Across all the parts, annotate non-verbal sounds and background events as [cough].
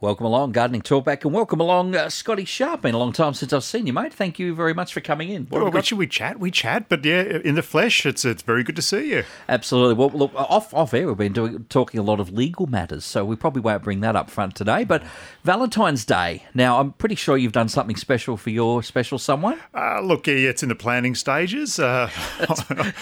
Welcome along, Gardening Talkback, and welcome along, uh, Scotty Sharp. Been a long time since I've seen you, mate. Thank you very much for coming in. What Well, we we, should we chat? We chat, but yeah, in the flesh, it's it's very good to see you. Absolutely. Well, look, off off air, we've been doing talking a lot of legal matters, so we probably won't bring that up front today. But Valentine's Day. Now, I'm pretty sure you've done something special for your special someone Uh, look, it's in the planning stages. Uh, [laughs] in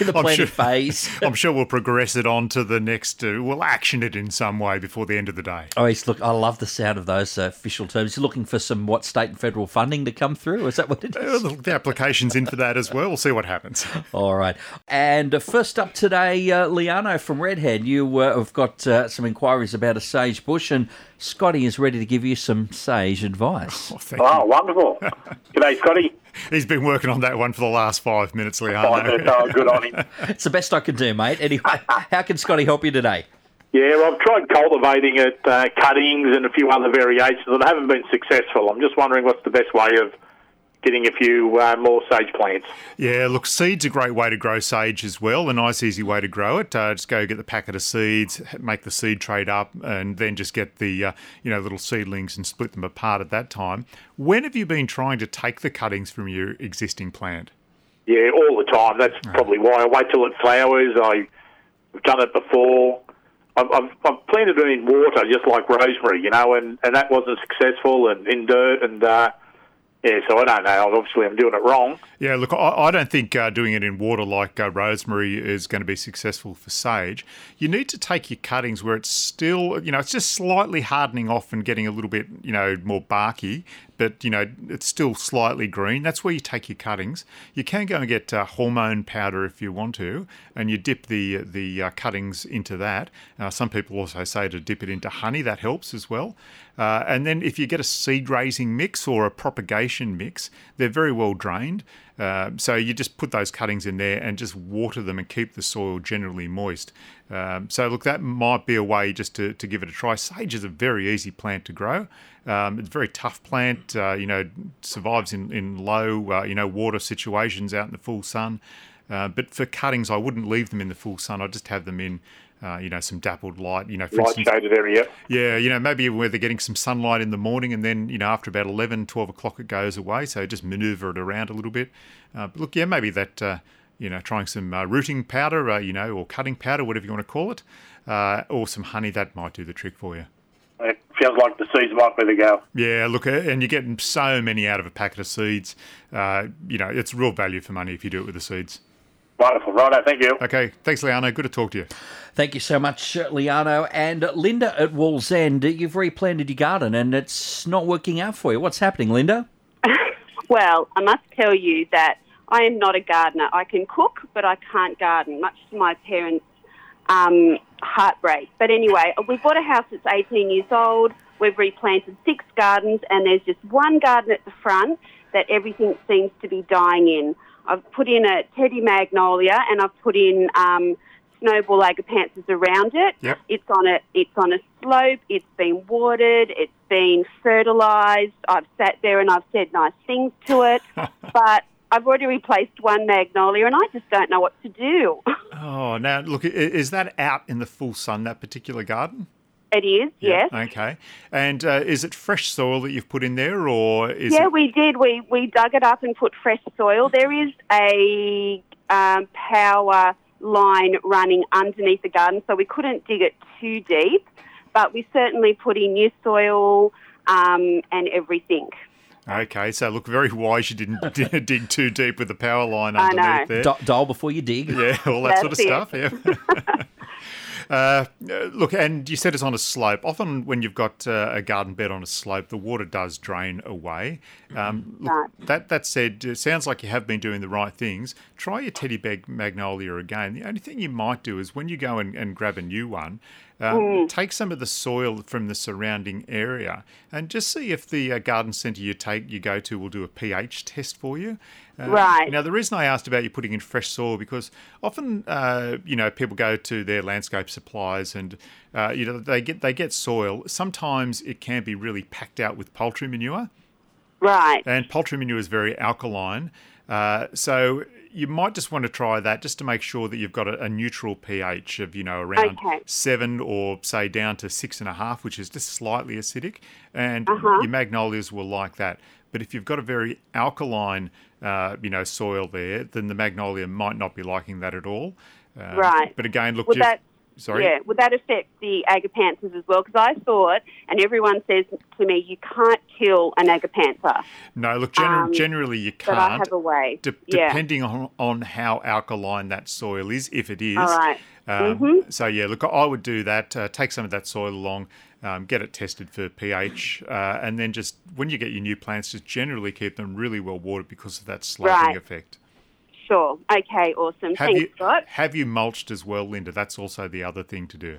the I'm planning sure, phase. [laughs] I'm sure we'll progress it on to the next. Uh, we'll action it in some way before the end of the day. Oh, look. I love the sound of those uh, official terms. You're looking for some what state and federal funding to come through. Is that what it Uh, the application's in for that as well. We'll see what happens. [laughs] All right. And uh, first up today, uh, Liano from Redhead. You uh, have got uh, some inquiries about a sage bush, and Scotty is ready to give you some sage advice. Oh, thank Oh, wonderful. [laughs] G'day, Scotty. He's been working on that one for the last five minutes, Oh, Leon. [laughs] oh, good on him. It's the best I can do, mate. Anyway, how can Scotty help you today? Yeah, well, I've tried cultivating it, uh, cuttings, and a few other variations, and I haven't been successful. I'm just wondering what's the best way of getting a few uh, more sage plants. Yeah, look, seed's a great way to grow sage as well. A nice, easy way to grow it. Uh, just go get the packet of seeds, make the seed trade up, and then just get the uh, you know little seedlings and split them apart at that time. When have you been trying to take the cuttings from your existing plant? Yeah, all the time. That's probably why I wait till it flowers. I've done it before. I've, I've, I've planted it in water, just like rosemary, you know, and, and that wasn't successful, and in dirt, and uh, yeah, so I don't know. Obviously, I'm doing it wrong. Yeah, look, I, I don't think uh, doing it in water like uh, rosemary is going to be successful for sage. You need to take your cuttings where it's still, you know, it's just slightly hardening off and getting a little bit, you know, more barky, but, you know, it's still slightly green. That's where you take your cuttings. You can go and get uh, hormone powder if you want to, and you dip the, the uh, cuttings into that. Uh, some people also say to dip it into honey, that helps as well. Uh, and then if you get a seed raising mix or a propagation mix, they're very well drained. Uh, so you just put those cuttings in there and just water them and keep the soil generally moist. Um, so look, that might be a way just to, to give it a try. Sage is a very easy plant to grow. Um, it's a very tough plant. Uh, you know, survives in in low uh, you know water situations out in the full sun. Uh, but for cuttings, I wouldn't leave them in the full sun. I'd just have them in. Uh, you know, some dappled light. You know, for Light instance, shaded area. yeah, you know, maybe where they're getting some sunlight in the morning and then, you know, after about 11, 12 o'clock it goes away. So just maneuver it around a little bit. Uh, but look, yeah, maybe that, uh, you know, trying some uh, rooting powder, uh, you know, or cutting powder, whatever you want to call it, uh, or some honey, that might do the trick for you. It feels like the seeds might be the go. Yeah, look, and you're getting so many out of a packet of seeds. Uh, you know, it's real value for money if you do it with the seeds. Wonderful. Righto, thank you. Okay, thanks, Leano. Good to talk to you. Thank you so much, uh, Liano. And Linda at Wallsend, you've replanted your garden and it's not working out for you. What's happening, Linda? [laughs] Well, I must tell you that I am not a gardener. I can cook, but I can't garden, much to my parents' um, heartbreak. But anyway, we bought a house that's 18 years old. We've replanted six gardens, and there's just one garden at the front that everything seems to be dying in. I've put in a teddy magnolia, and I've put in um, snowball agapanthus around it. Yep. It's on a it's on a slope. It's been watered. It's been fertilised. I've sat there and I've said nice things to it, [laughs] but I've already replaced one magnolia, and I just don't know what to do. Oh, now, look, is that out in the full sun, that particular garden? It is, yes. Okay. And uh, is it fresh soil that you've put in there, or is Yeah, it? we did. We we dug it up and put fresh soil. There is a um, power line running underneath the garden, so we couldn't dig it too deep, but we certainly put in new soil um, and everything. Okay, so look, very wise you didn't [laughs] dig too deep with the power line I know. underneath there. Di- dial before you dig. Yeah, all that sort of That's stuff. Yeah. [laughs] Uh, look, and you said it's on a slope. Often, when you've got uh, a garden bed on a slope, the water does drain away. Um, look, Right. that that said, it sounds like you have been doing the right things. Try your teddy bear magnolia again. The only thing you might do is when you go and, and grab a new one, um, take some of the soil from the surrounding area and just see if the uh, garden centre you take you go to will do a pH test for you. Uh, Right. Now, the reason I asked about you putting in fresh soil because often, uh, you know, people go to their landscape supplies and uh, you know they get they get soil. Sometimes it can be really packed out with poultry manure, Right. and poultry manure is very alkaline. Uh, so you might just want to try that just to make sure that you've got a, a neutral pH of you know around Okay. seven or say down to six and a half, which is just slightly acidic, and Uh-huh. your magnolias will like that. But if you've got a very alkaline, uh, you know, soil there, then the magnolia might not be liking that at all. Um, Right. But again, look, just, that sorry. yeah? Would that affect the agapanthus as well? Because I thought, and everyone says to me, you can't kill an agapantha, No, look, gener- Um, generally you but I can't. have a way. de- yeah. depending on, on how alkaline that soil is, if it is. All right. Um, Mm-hmm. So yeah, look, I would do that. Uh, take some of that soil along, um, get it tested for pH, uh, and then just when you get your new plants, just generally keep them really well watered because of that sloping Right. effect. Sure. Okay. Awesome. Have Thanks, you Scott. have you mulched as well, Linda? That's also the other thing to do.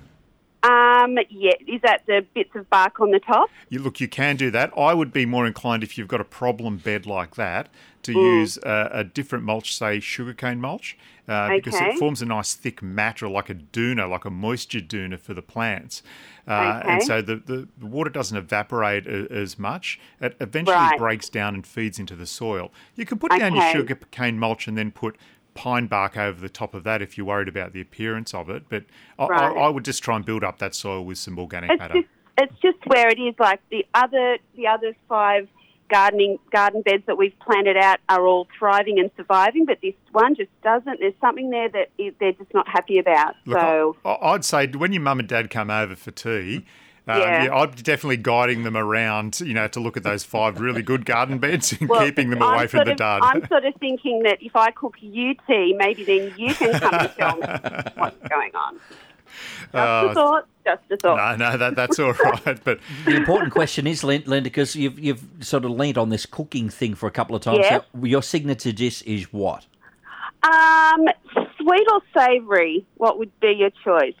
Um. Yeah. Is that the bits of bark on the top? You look, you can do that. I would be more inclined if you've got a problem bed like that to Mm. use a, a different mulch, say sugarcane mulch, uh, because it forms a nice thick mat or like a doona, like a moisture doona for the plants. Uh, And so the, the, the water doesn't evaporate a, as much. It eventually Right. breaks down and feeds into the soil. You can put down your Okay. sugarcane mulch and then put pine bark over the top of that if you're worried about the appearance of it. But I, Right. I, I would just try and build up that soil with some organic It's matter. just it's just where it is. Like the other the other five gardening garden beds that we've planted out are all thriving and surviving, but this one just doesn't. There's something there that they're just not happy about. Look, so I'd say when your mum and dad come over for tea, um, Yeah. yeah. I'm definitely guiding them around, you know, to look at those five really good garden [laughs] beds and well, keeping them I'm away from sort the of, dud. I'm sort of thinking that if I cook you tea, maybe then you can come and tell me [laughs] what's going on. Just Oh, a thought. Just a thought. no, no, that, that's all right. But [laughs] The important question is, Linda, because you've you've sort of leaned on this cooking thing for a couple of times. Yeah. So your signature dish is what? Um, sweet or savoury? What would be your choice?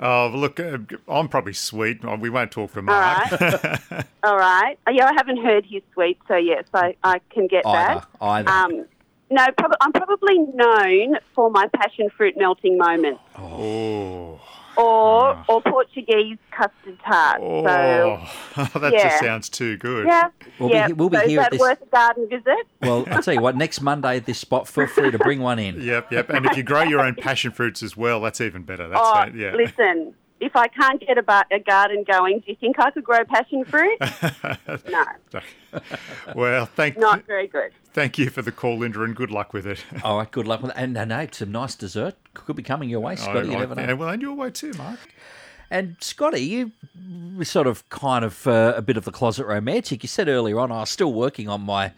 Oh, look, uh, I'm probably sweet. Oh, We won't talk for All Mark. right. [laughs] All right. Oh, Yeah, I haven't heard his sweet, so yes, I, I can get Either, that. either. Um, no, prob- I'm probably known for my passion fruit melting moments, oh, or ah. or Portuguese custard tart. So oh, [laughs] that yeah. just sounds too good. yeah, We'll be yeah. he- we'll be so here is at that this- worth a garden visit? Well, I'll tell you what. Next Monday at this spot, feel free to bring one in. Yep, yep. And if you grow your own passion fruits as well, that's even better. That's oh, right. Yeah. listen. If I can't get a, ba- a garden going, do you think I could grow passion fruit? [laughs] no, well, thank not very good. thank you for the call, Linda, and good luck with it. All right, good luck with it, And, and hey, some nice dessert could be coming your way, Scotty. you I- never know. yeah, well, and your way too, Mark. And Scotty, you were sort of kind of uh, a bit of the closet romantic. You said earlier on, I was still working on my,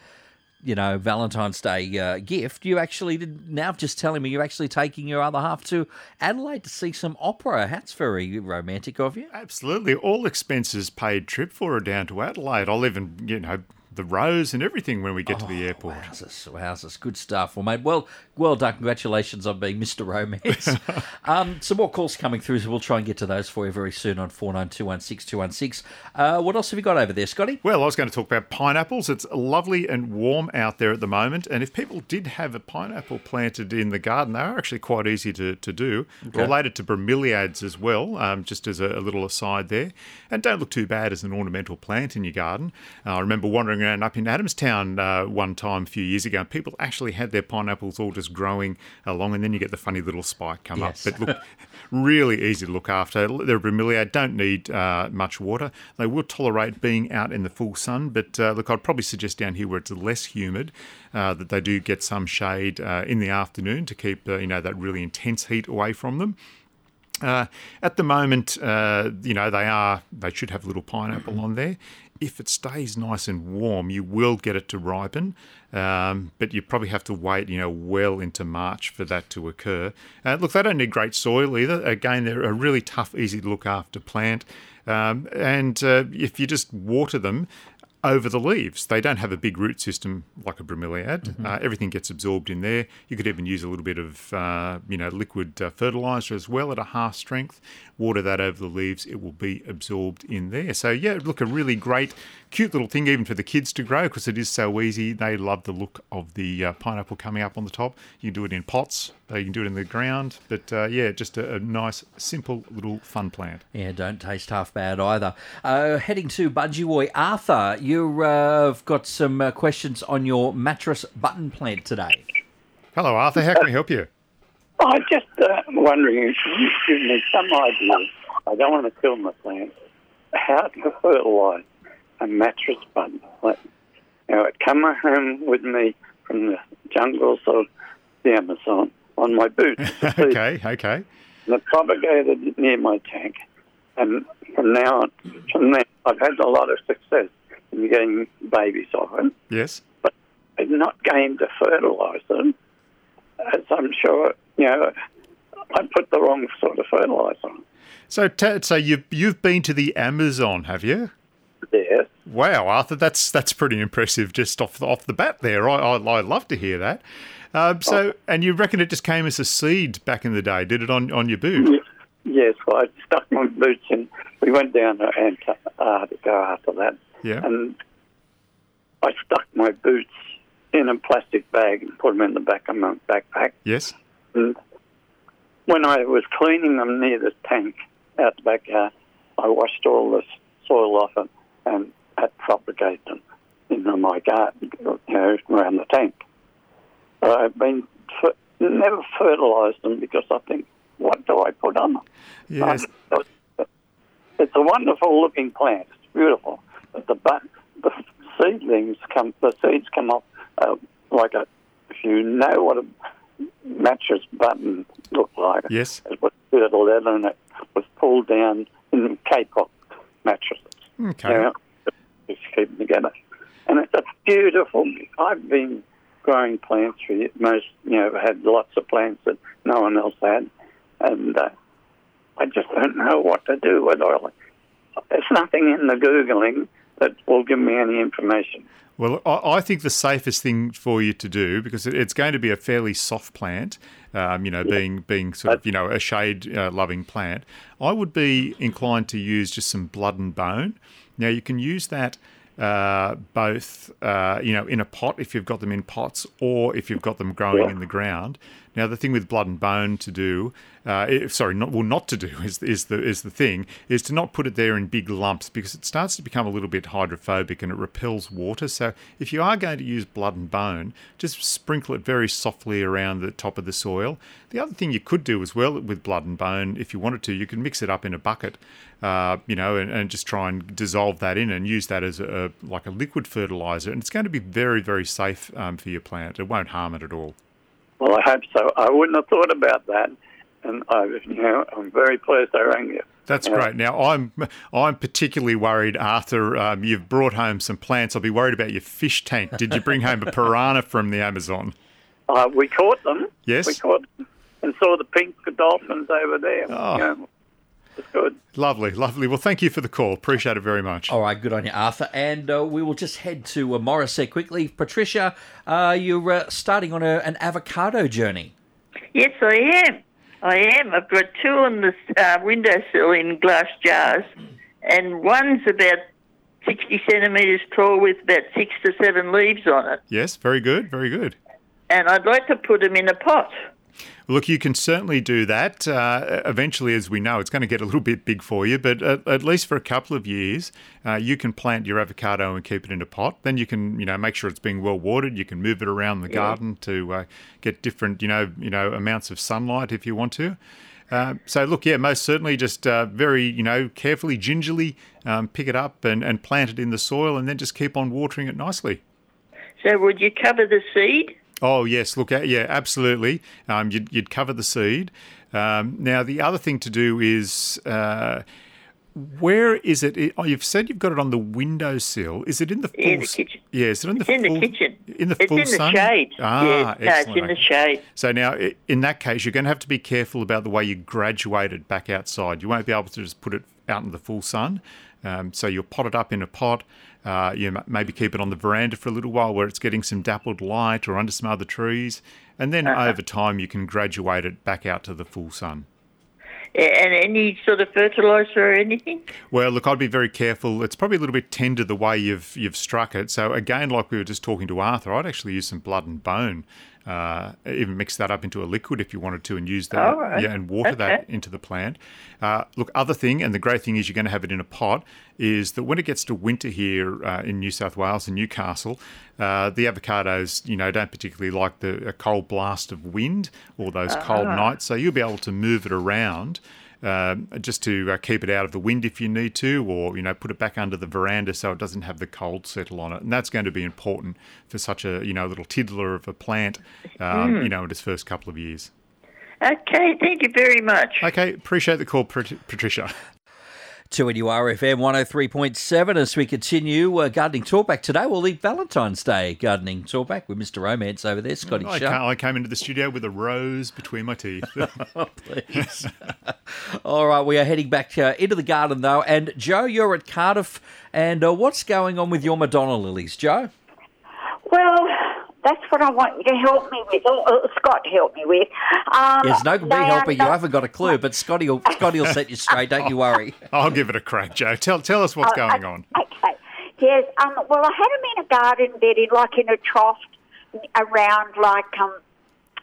you know, Valentine's Day uh, gift. You actually did now just telling me you're actually taking your other half to Adelaide to see some opera. That's very romantic of you. Absolutely, all expenses paid trip for her down to Adelaide. I'll even, you know, the rose and everything when we get to the airport. Wowzers, wowzers, good stuff. Well, mate, well, well done. Congratulations on being Mr. Romance. [laughs] um, some more calls coming through, so we'll try and get to those for you very soon on four nine two one six two one six. Uh, what else have you got over there, Scotty? Well, I was going to talk about pineapples. It's lovely and warm out there at the moment. And if people did have a pineapple planted in the garden, they are actually quite easy to, to do. Related to bromeliads as well, um, just as a, a little aside there. And don't look too bad as an ornamental plant in your garden. Uh, I remember wandering around up in Adamstown uh, one time a few years ago, and people actually had their pineapples all just growing along, and then you get the funny little spike come Yes. up. But look, [laughs] really easy to look after. They're bromeliad, don't need uh, much water. They will tolerate being out in the full sun, but uh, look, I'd probably suggest down here where it's less humid uh, that they do get some shade uh, in the afternoon to keep uh, you know that really intense heat away from them. Uh, at the moment, uh, you know they are they should have a little pineapple on there. If it stays nice and warm, you will get it to ripen, um, but you probably have to wait, you know, well into March for that to occur. Uh, look, they don't need great soil either. Again, they're a really tough, easy to look after plant, um, and uh, if you just water them, over the leaves. They don't have a big root system like a bromeliad. Uh, everything gets absorbed in there. You could even use a little bit of, uh, you know, liquid uh, fertilizer as well at a half strength. Water that over the leaves, it will be absorbed in there. So yeah, look, a really great, cute little thing even for the kids to grow because it is so easy. They love the look of the uh, pineapple coming up on the top. You can do it in pots. Uh, you can do it in the ground. But uh, yeah, just a, a nice, simple little fun plant. Yeah, don't taste half bad either. Uh, heading to Budgie Arthur, you've uh, got some uh, questions on your mattress button plant today. Hello, Arthur. How can we help you? I'm just uh, wondering if you give me some idea. I don't want to kill my plants. How to fertilise a mattress bud. Like, you know, it come home with me from the jungles of the Amazon on my boots. [laughs] okay, okay. And I propagated near my tank. And from now on, from there, I've had a lot of success in getting babies off it. Yes. But I've not gained to fertilise them, as I'm sure, you know, I put the wrong sort of fertiliser on. So, t- so you've you've been to the Amazon, have you? Yes. Wow, Arthur, that's that's pretty impressive just off the, off the bat there. I I, I love to hear that. Um, so, and you reckon it just came as a seed back in the day? Did it on on your boot? Yes, well, I stuck my boots in. We went down to Antarctica after that, Yeah. and I stuck my boots in a plastic bag and put them in the back of my backpack. Yes. And when I was cleaning them near the tank out the backyard, I washed all the soil off it and had propagated them into my garden, you know, around the tank. But I've been fer- never fertilised them because I think, what do I put on them? Yes. It's a wonderful looking plant. It's beautiful. But the bu- the seedlings come, the seeds come off uh, like a. If you know what a mattress button looked like, Yes. it was fertile and it was pulled down in K-pop. Okay. Just keep them together. And it's a beautiful. I've been growing plants for most. You know, had lots of plants that no one else had, and uh, I just don't know what to do with oil. There's nothing in the googling that will give me any information. Well, I, I think the safest thing for you to do because it's going to be a fairly soft plant. Um, you know, being being sort of you know a shade uh, loving plant, I would be inclined to use just some blood and bone. Now you can use that uh, both uh, you know in a pot if you've got them in pots or if you've got them growing in the ground. Now the thing with blood and bone to do, uh, if, sorry, not well not to do [laughs] is is the is the thing is to not put it there in big lumps because it starts to become a little bit hydrophobic and it repels water. So if you are going to use blood and bone, just sprinkle it very softly around the top of the soil. The other thing you could do as well with blood and bone, if you wanted to, you can mix it up in a bucket, uh, you know, and, and just try and dissolve that in and use that as a like a liquid fertilizer, and it's going to be very very safe um, for your plant. It won't harm it at all. Well, I hope so. I wouldn't have thought about that, and I, you know, I'm very pleased I rang you. That's Yeah. great. Now I'm I'm particularly worried, Arthur. Um, you've brought home some plants. I'll be worried about your fish tank. Did you bring home a [laughs] piranha from the Amazon? Uh, we caught them. Yes. We caught them and saw the pink dolphins over there. Oh. You know, it's good. Lovely, lovely. Well, thank you for the call. Appreciate it very much. All right, good on you, Arthur. And uh, we will just head to uh, Morisset quickly. Patricia, uh, you're uh, starting on a, an avocado journey. Yes, I am. I am. I've got two on the uh, windowsill in glass jars, and one's about 60 centimetres tall with about six to seven leaves on it. Yes, very good, very good. And I'd like to put them in a pot. Look, you can certainly do that. Uh, eventually, as we know, it's going to get a little bit big for you, but at, at least for a couple of years, uh, you can plant your avocado and keep it in a pot. Then you can, you know, make sure it's being well watered. You can move it around the garden to uh, get different, you know, you know, amounts of sunlight if you want to. Uh, so look, yeah, most certainly, just uh, very, you know, carefully, gingerly um, pick it up and, and plant it in the soil, and then just keep on watering it nicely. So would you cover the seed? Oh yes, look, yeah, absolutely. Um, you'd, you'd cover the seed. Um, now the other thing to do is uh, where is it? Oh, you've said you've got it on the windowsill. Is it in the full? In the kitchen. Yeah, is it in the It's in the kitchen. In the it's full in the sun? shade. Ah, yeah, no, it's excellent. in the shade. So now, in that case, you're going to have to be careful about the way you graduate it back outside. You won't be able to just put it out in the full sun. Um, so you'll pot it up in a pot. Uh, you m- maybe keep it on the veranda for a little while where it's getting some dappled light or under some other trees. And then over time, you can graduate it back out to the full sun. And any sort of fertiliser or anything? Well, look, I'd be very careful. It's probably a little bit tender the way you've you've struck it. So again, like we were just talking to Arthur, I'd actually use some blood and bone uh, even mix that up into a liquid if you wanted to and use that yeah, and water that into the plant. Uh, look, other thing, and the great thing is you're going to have it in a pot, is that when it gets to winter here uh, in New South Wales and Newcastle, uh, the avocados, you know, don't particularly like the a cold blast of wind or those cold nights. So you'll be able to move it around. Um, just to uh, keep it out of the wind if you need to, or you know, put it back under the veranda so it doesn't have the cold settle on it, and that's going to be important for such a you know little tiddler of a plant, um, you know, in its first couple of years. Okay, thank you very much. Okay, appreciate the call, Pat- Patricia. [laughs] 2NURFM 103.7 as we continue uh, gardening talkback today. We'll leave Valentine's Day gardening talkback with Mr. Romance over there, Scotty I, I came into the studio with a rose between my teeth. [laughs] please. [laughs] All right, we are heading back uh, into the garden though. And Joe, you're at Cardiff, and uh, what's going on with your Madonna lilies, Joe? Well, that's what I want you to help me with. Or, or Scott help me with. Um, There's no me they are helping you. I haven't got a clue, but Scotty will Scotty will set you straight. Don't you worry. [laughs] I'll give it a crack, Joe. Tell tell us what's Oh, going o- on. Okay. Yes. Um. Well, I had them in a garden bed, in like in a trough, around like um,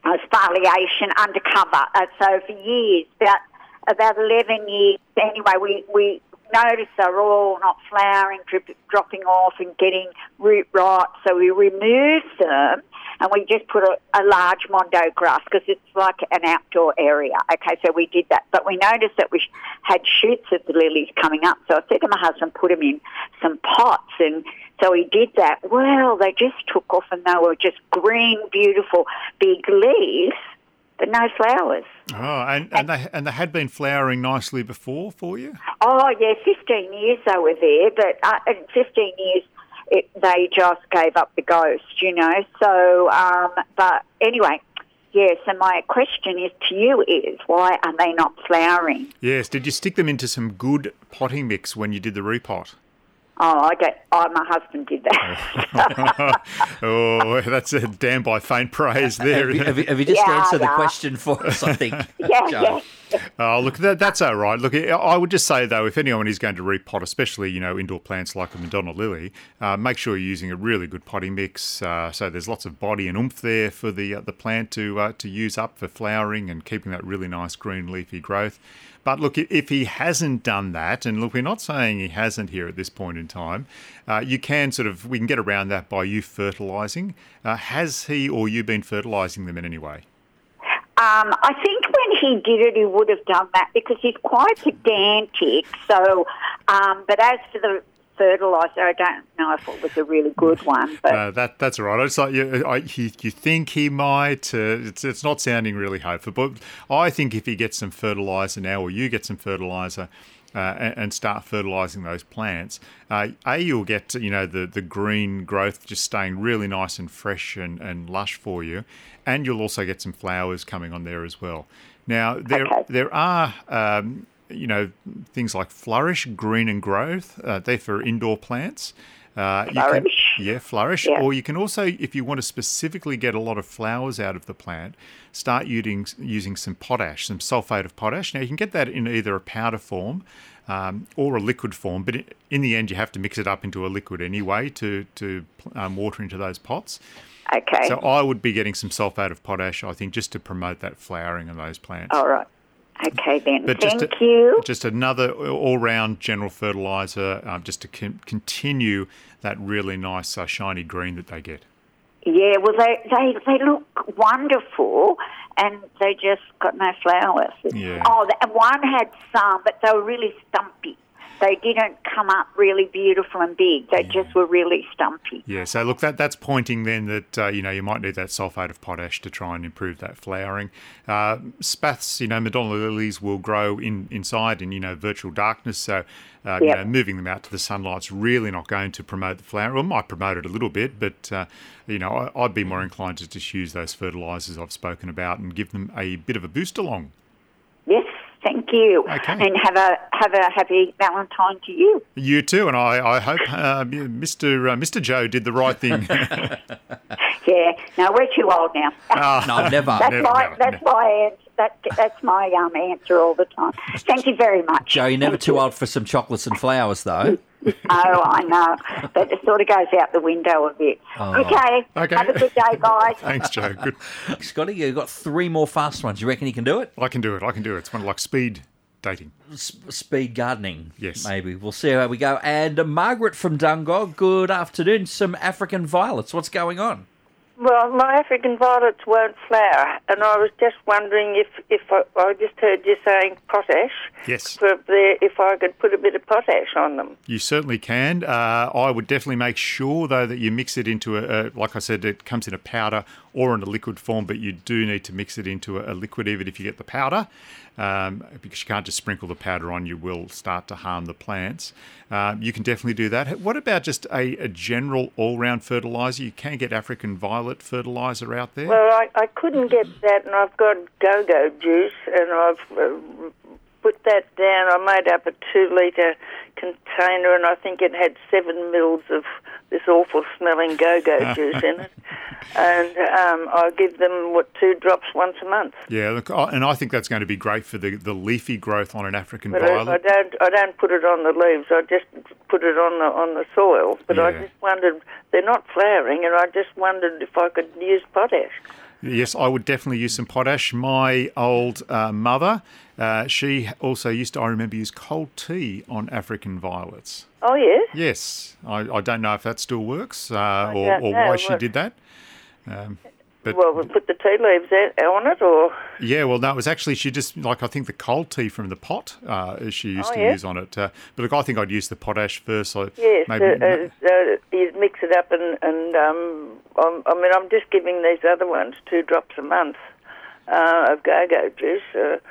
a spoliation undercover. Uh, so for years, about about eleven years. Anyway, we we noticed they're all not flowering, drip, dropping off, and getting root rot. So we removed them. And we just put a, a large mondo grass because it's like an outdoor area. Okay, so we did that. But we noticed that we had shoots of the lilies coming up. So I said to my husband, put them in some pots. And so he did that. Well, they just took off and they were just green, beautiful, big leaves, but no flowers. Oh, and, and they and they had been flowering nicely before for you. Oh, yeah, 15 years they were there, but uh, in 15 years it, they just gave up the ghost, you know. So, um, but anyway, yeah, so my question is to you is why are they not flowering? Yes. Did you stick them into some good potting mix when you did the repot? Oh, I don't, oh, my husband did that. [laughs] oh, that's a damn by faint praise there. Have you, have you, have you just Yeah, answered the question for us? I think. [laughs] yeah, Joe? yeah. Oh, look, that, that's all right. Look, I would just say though, if anyone is going to repot, especially you know indoor plants like a Madonna lily, uh, make sure you're using a really good potting mix. Uh, so there's lots of body and oomph there for the uh, the plant to uh, to use up for flowering and keeping that really nice green leafy growth. But look, if he hasn't done that, and look, we're not saying he hasn't here at this point in time, uh, you can sort of we can get around that by you fertilising. Uh, has he or you been fertilising them in any way? Um, I think when he did it, he would have done that because he's quite pedantic. So, um, but as for the fertiliser, I don't know if it was a really good one. But that that's all right. It's like you, I, you think he might. Uh, it's it's not sounding really hopeful, but I think if he gets some fertilizer now, or you get some fertilizer. Uh, and, and start fertilizing those plants. Uh, a, you'll get you know the the green growth just staying really nice and fresh and, and lush for you, and you'll also get some flowers coming on there as well. Now there Okay. there are um, you know things like flourish, green and growth. Uh, they're for indoor plants. Uh, you can- yeah, flourish. Yeah. Or you can also, if you want to specifically get a lot of flowers out of the plant, start using using some potash, some sulfate of potash. Now you can get that in either a powder form um, or a liquid form, but in the end you have to mix it up into a liquid anyway to to um, water into those pots. Okay, So I would be getting some sulfate of potash, I think, just to promote that flowering of those plants. all right. Okay then. But Thank just a- you. Just another all-round general fertilizer, um, just to con- continue that really nice uh, shiny green that they get. Yeah, well, they, they they look wonderful, and they just got no flowers. Yeah. Oh, and one had some, but they were really stumpy. They didn't come up really beautiful and big. They just were really stumpy. Yeah, so look, that that's pointing then that uh, you know you might need that sulfate of potash to try and improve that flowering. Uh, spaths, you know, Madonna lilies will grow in inside in you know virtual darkness, so uh, you know moving them out to the sunlight's really not going to promote the flower. Well, it might promote it a little bit, but uh, you know I, I'd be more inclined to just use those fertilizers I've spoken about and give them a bit of a boost along. Yes, thank you. Okay. And have a have a happy Valentine to you. You too, and I, I hope uh, Mr. Uh, Mr. Joe did the right thing. [laughs] Yeah. No, we're too old now. Ah, No, never. that's never, why. never, that's never. why I answered that, that's my um, answer all the time. Thank you very much. Joe, you're never Thank too you. old for some chocolates and flowers, though. [laughs] Oh, I know. But it sort of goes out the window a bit. Oh. Okay. Okay. Have a good day, guys. [laughs] Thanks, Joe. Good. [laughs] Scotty, you've got three more fast ones. You reckon you can do it? I can do it. I can do it. It's one like speed dating. S- speed gardening. Yes. Maybe. We'll see how we go. And uh, Margaret from Dungog, good afternoon. Some African violets. What's going on? Well, my African violets won't flower, and I was just wondering if, if I, I just heard you saying potash. Yes. If I could put a bit of potash on them. You certainly can. Uh, I would definitely make sure, though, that you mix it into a, a, like I said, it comes in a powder or in a liquid form, but you do need to mix it into a, liquid, even if you get the powder, um, because you can't just sprinkle the powder on, you will start to harm the plants. Um, you can definitely do that. What about just a, a general all round fertiliser? You can get African violet fertiliser out there. Well, I, I couldn't get that, and I've got go-go juice, and I've uh, put that down. I made up a two-litre container, and I think it had seven mils of this awful-smelling go-go [laughs] juice in it. And um, I give them what two drops once a month. yeah, look, and I think that's going to be great for the, the leafy growth on an African But I, I violet. don't. I don't put it on the leaves. I just put it on the on the soil. But I just wondered they're not flowering, and I just wondered if I could use potash. Yes, I would definitely use some potash. My old uh, mother, uh, she also used to, I remember, use cold tea on African violets. Oh yes. Yes, I, I don't know if that still works uh, or, or why she did that. Um, but Well, we put the tea leaves on it, or yeah, well, no, it was actually she just like I think the cold tea from the pot uh, she used Oh, to yeah? use on it. Uh, but look, I think I'd use the potash first. So yes, maybe uh, uh, uh, you mix it up, and and um, I'm, I mean, I'm just giving these other ones two drops a month uh, of go-go juice.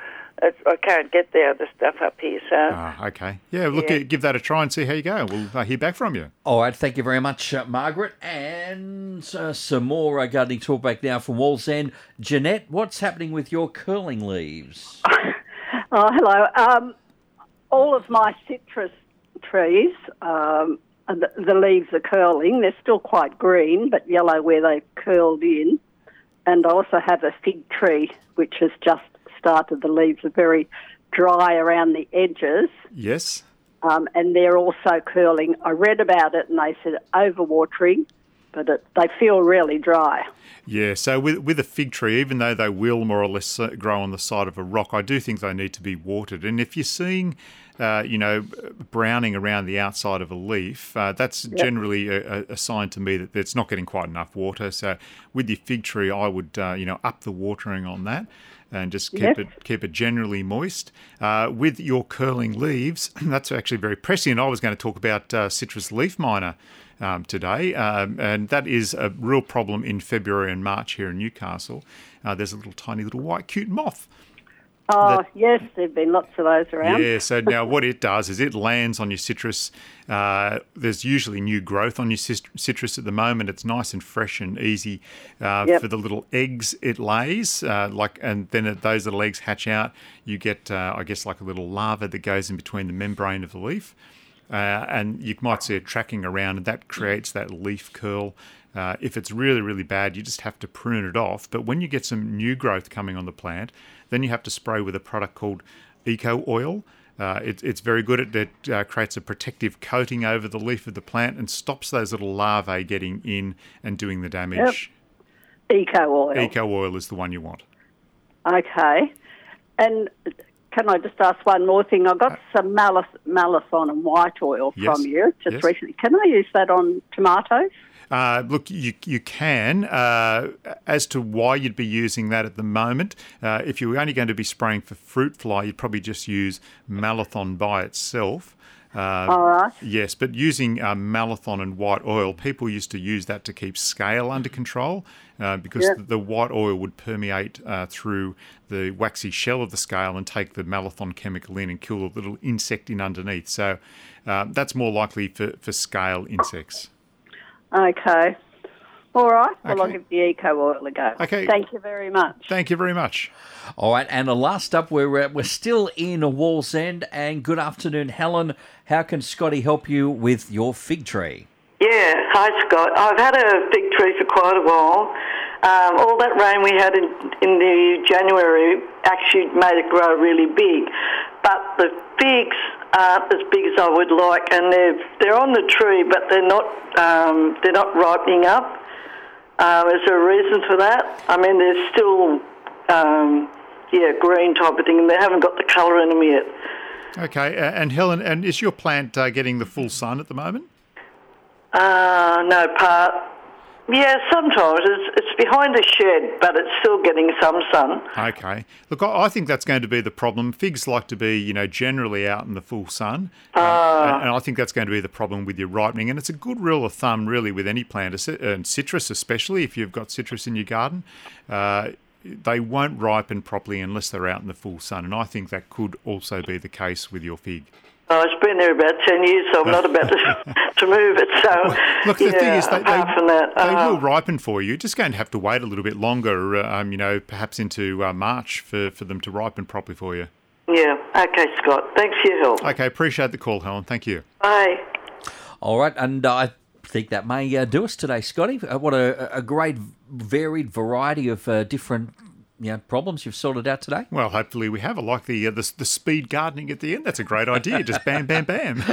It's, I can't get the other stuff up here, so. Ah, okay. Yeah, look, Yeah. give that a try and see how you go. We'll uh, hear back from you. All right, thank you very much, uh, Margaret. And uh, some more uh, gardening talk back now from Wallsend. Jeanette, what's happening with your curling leaves? [laughs] Oh, hello. Um, all of my citrus trees, um, and the, the leaves are curling. They're still quite green, but yellow where they've curled in. And I also have a fig tree which has just started. The leaves are very dry around the edges, Yes. um, and they're also curling. I read about it, and they said overwatering, but it, they feel really dry. Yeah, so with with a fig tree, even though they will more or less uh, grow on the side of a rock, I do think they need to be watered. And if you're seeing, uh, you know, browning around the outside of a leaf, uh, that's generally a, a- a sign to me that it's not getting quite enough water. So with your fig tree, I would, uh, you know, up the watering on that. And just keep Yes. it keep it generally moist. Uh, with your curling leaves, [clears throat] that's actually very prescient. I was going to talk about uh, citrus leaf miner um, today, um, and that is a real problem in February and March here in Newcastle. Uh, there's a little tiny little white cute moth. Oh, That- yes, there've been lots of those around. Yeah, so [laughs] now what it does is it lands on your citrus. Uh, there's usually new growth on your citrus at the moment. It's nice and fresh and easy uh, Yep. for the little eggs it lays. Uh, like, and then those little eggs hatch out. You get, uh, I guess, like a little larva that goes in between the membrane of the leaf. Uh, and you might see it tracking around, and that creates that leaf curl. Uh, if it's really, really bad, you just have to prune it off. But when you get some new growth coming on the plant, then you have to spray with a product called Eco Oil. Uh, it, it's very good. It, it uh, creates a protective coating over the leaf of the plant and stops those little larvae getting in and doing the damage. Eco oil. Eco Oil is the one you want. Okay. And can I just ask one more thing? I got some malath- malathon and white oil Uh, Yes. from you just Yes. recently. Can I use that on tomatoes? Uh, look, you you can. Uh, as to why you'd be using that at the moment, uh, if you were only going to be spraying for fruit fly, you'd probably just use Malathon by itself. Uh, All right. Yes, but using uh, Malathon and white oil, people used to use that to keep scale under control uh, because Yeah. the, the white oil would permeate uh, through the waxy shell of the scale and take the Malathon chemical in and kill the little insect in underneath. So uh, that's more likely for, for scale insects. Okay. All right. Well, I'll give the eco oil a go. Okay. Thank you very much. Thank you very much. All right, and the last up, we're uh, we're still in a Wallsend. And good afternoon, Helen. How can Scotty help you with your fig tree? Yeah, hi Scott. I've had a fig tree for quite a while, um, all that rain we had in, in the January actually made it grow really big. But the figs aren't as big as I would like, and they're they're on the tree, but they're not um, they're not ripening up. Um, is there a reason for that? I mean, they're still um, yeah green type of thing, and they haven't got the colour in them yet. Okay, and Helen, and is your plant uh, getting the full sun at the moment? Uh, no, part. Yeah, sometimes it's, it's behind a shed, but it's still getting some sun. Okay. Look, I I think that's going to be the problem. Figs like to be, you know, generally out in the full sun. Uh, and and I think that's going to be the problem with your ripening. And it's a good rule of thumb, really, with any plant, and citrus especially, if you've got citrus in your garden. Uh, they won't ripen properly unless they're out in the full sun. And I think that could also be the case with your fig. Oh, it's been there about 10 years, so I'm not about to, [laughs] [laughs] to move it. So, Look, the yeah, thing is, they, apart they, from that, they uh, will ripen for you. You're just going to have to wait a little bit longer, uh, um, you know, perhaps into uh, March for, for them to ripen properly for you. Yeah, okay, Scott. Thanks for your help. Okay, appreciate the call, Helen. Thank you. Bye. All right, and I think that may uh, do us today, Scotty. Uh, what a, a great, varied variety of uh, different you know, problems you've sorted out today. Well, hopefully we have. I like the, uh, the the speed gardening at the end. That's a great idea. Just bam, bam, bam.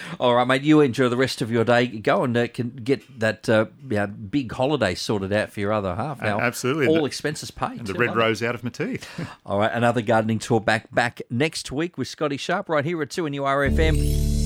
[laughs] All right, mate. You enjoy the rest of your day. Go and uh, can get that uh, yeah, big holiday sorted out for your other half. Now, absolutely. all the- expenses paid. and the red it. rose out of my teeth. [laughs] All right, another gardening tour back back next week with Scotty Sharp right here at 2NURFM.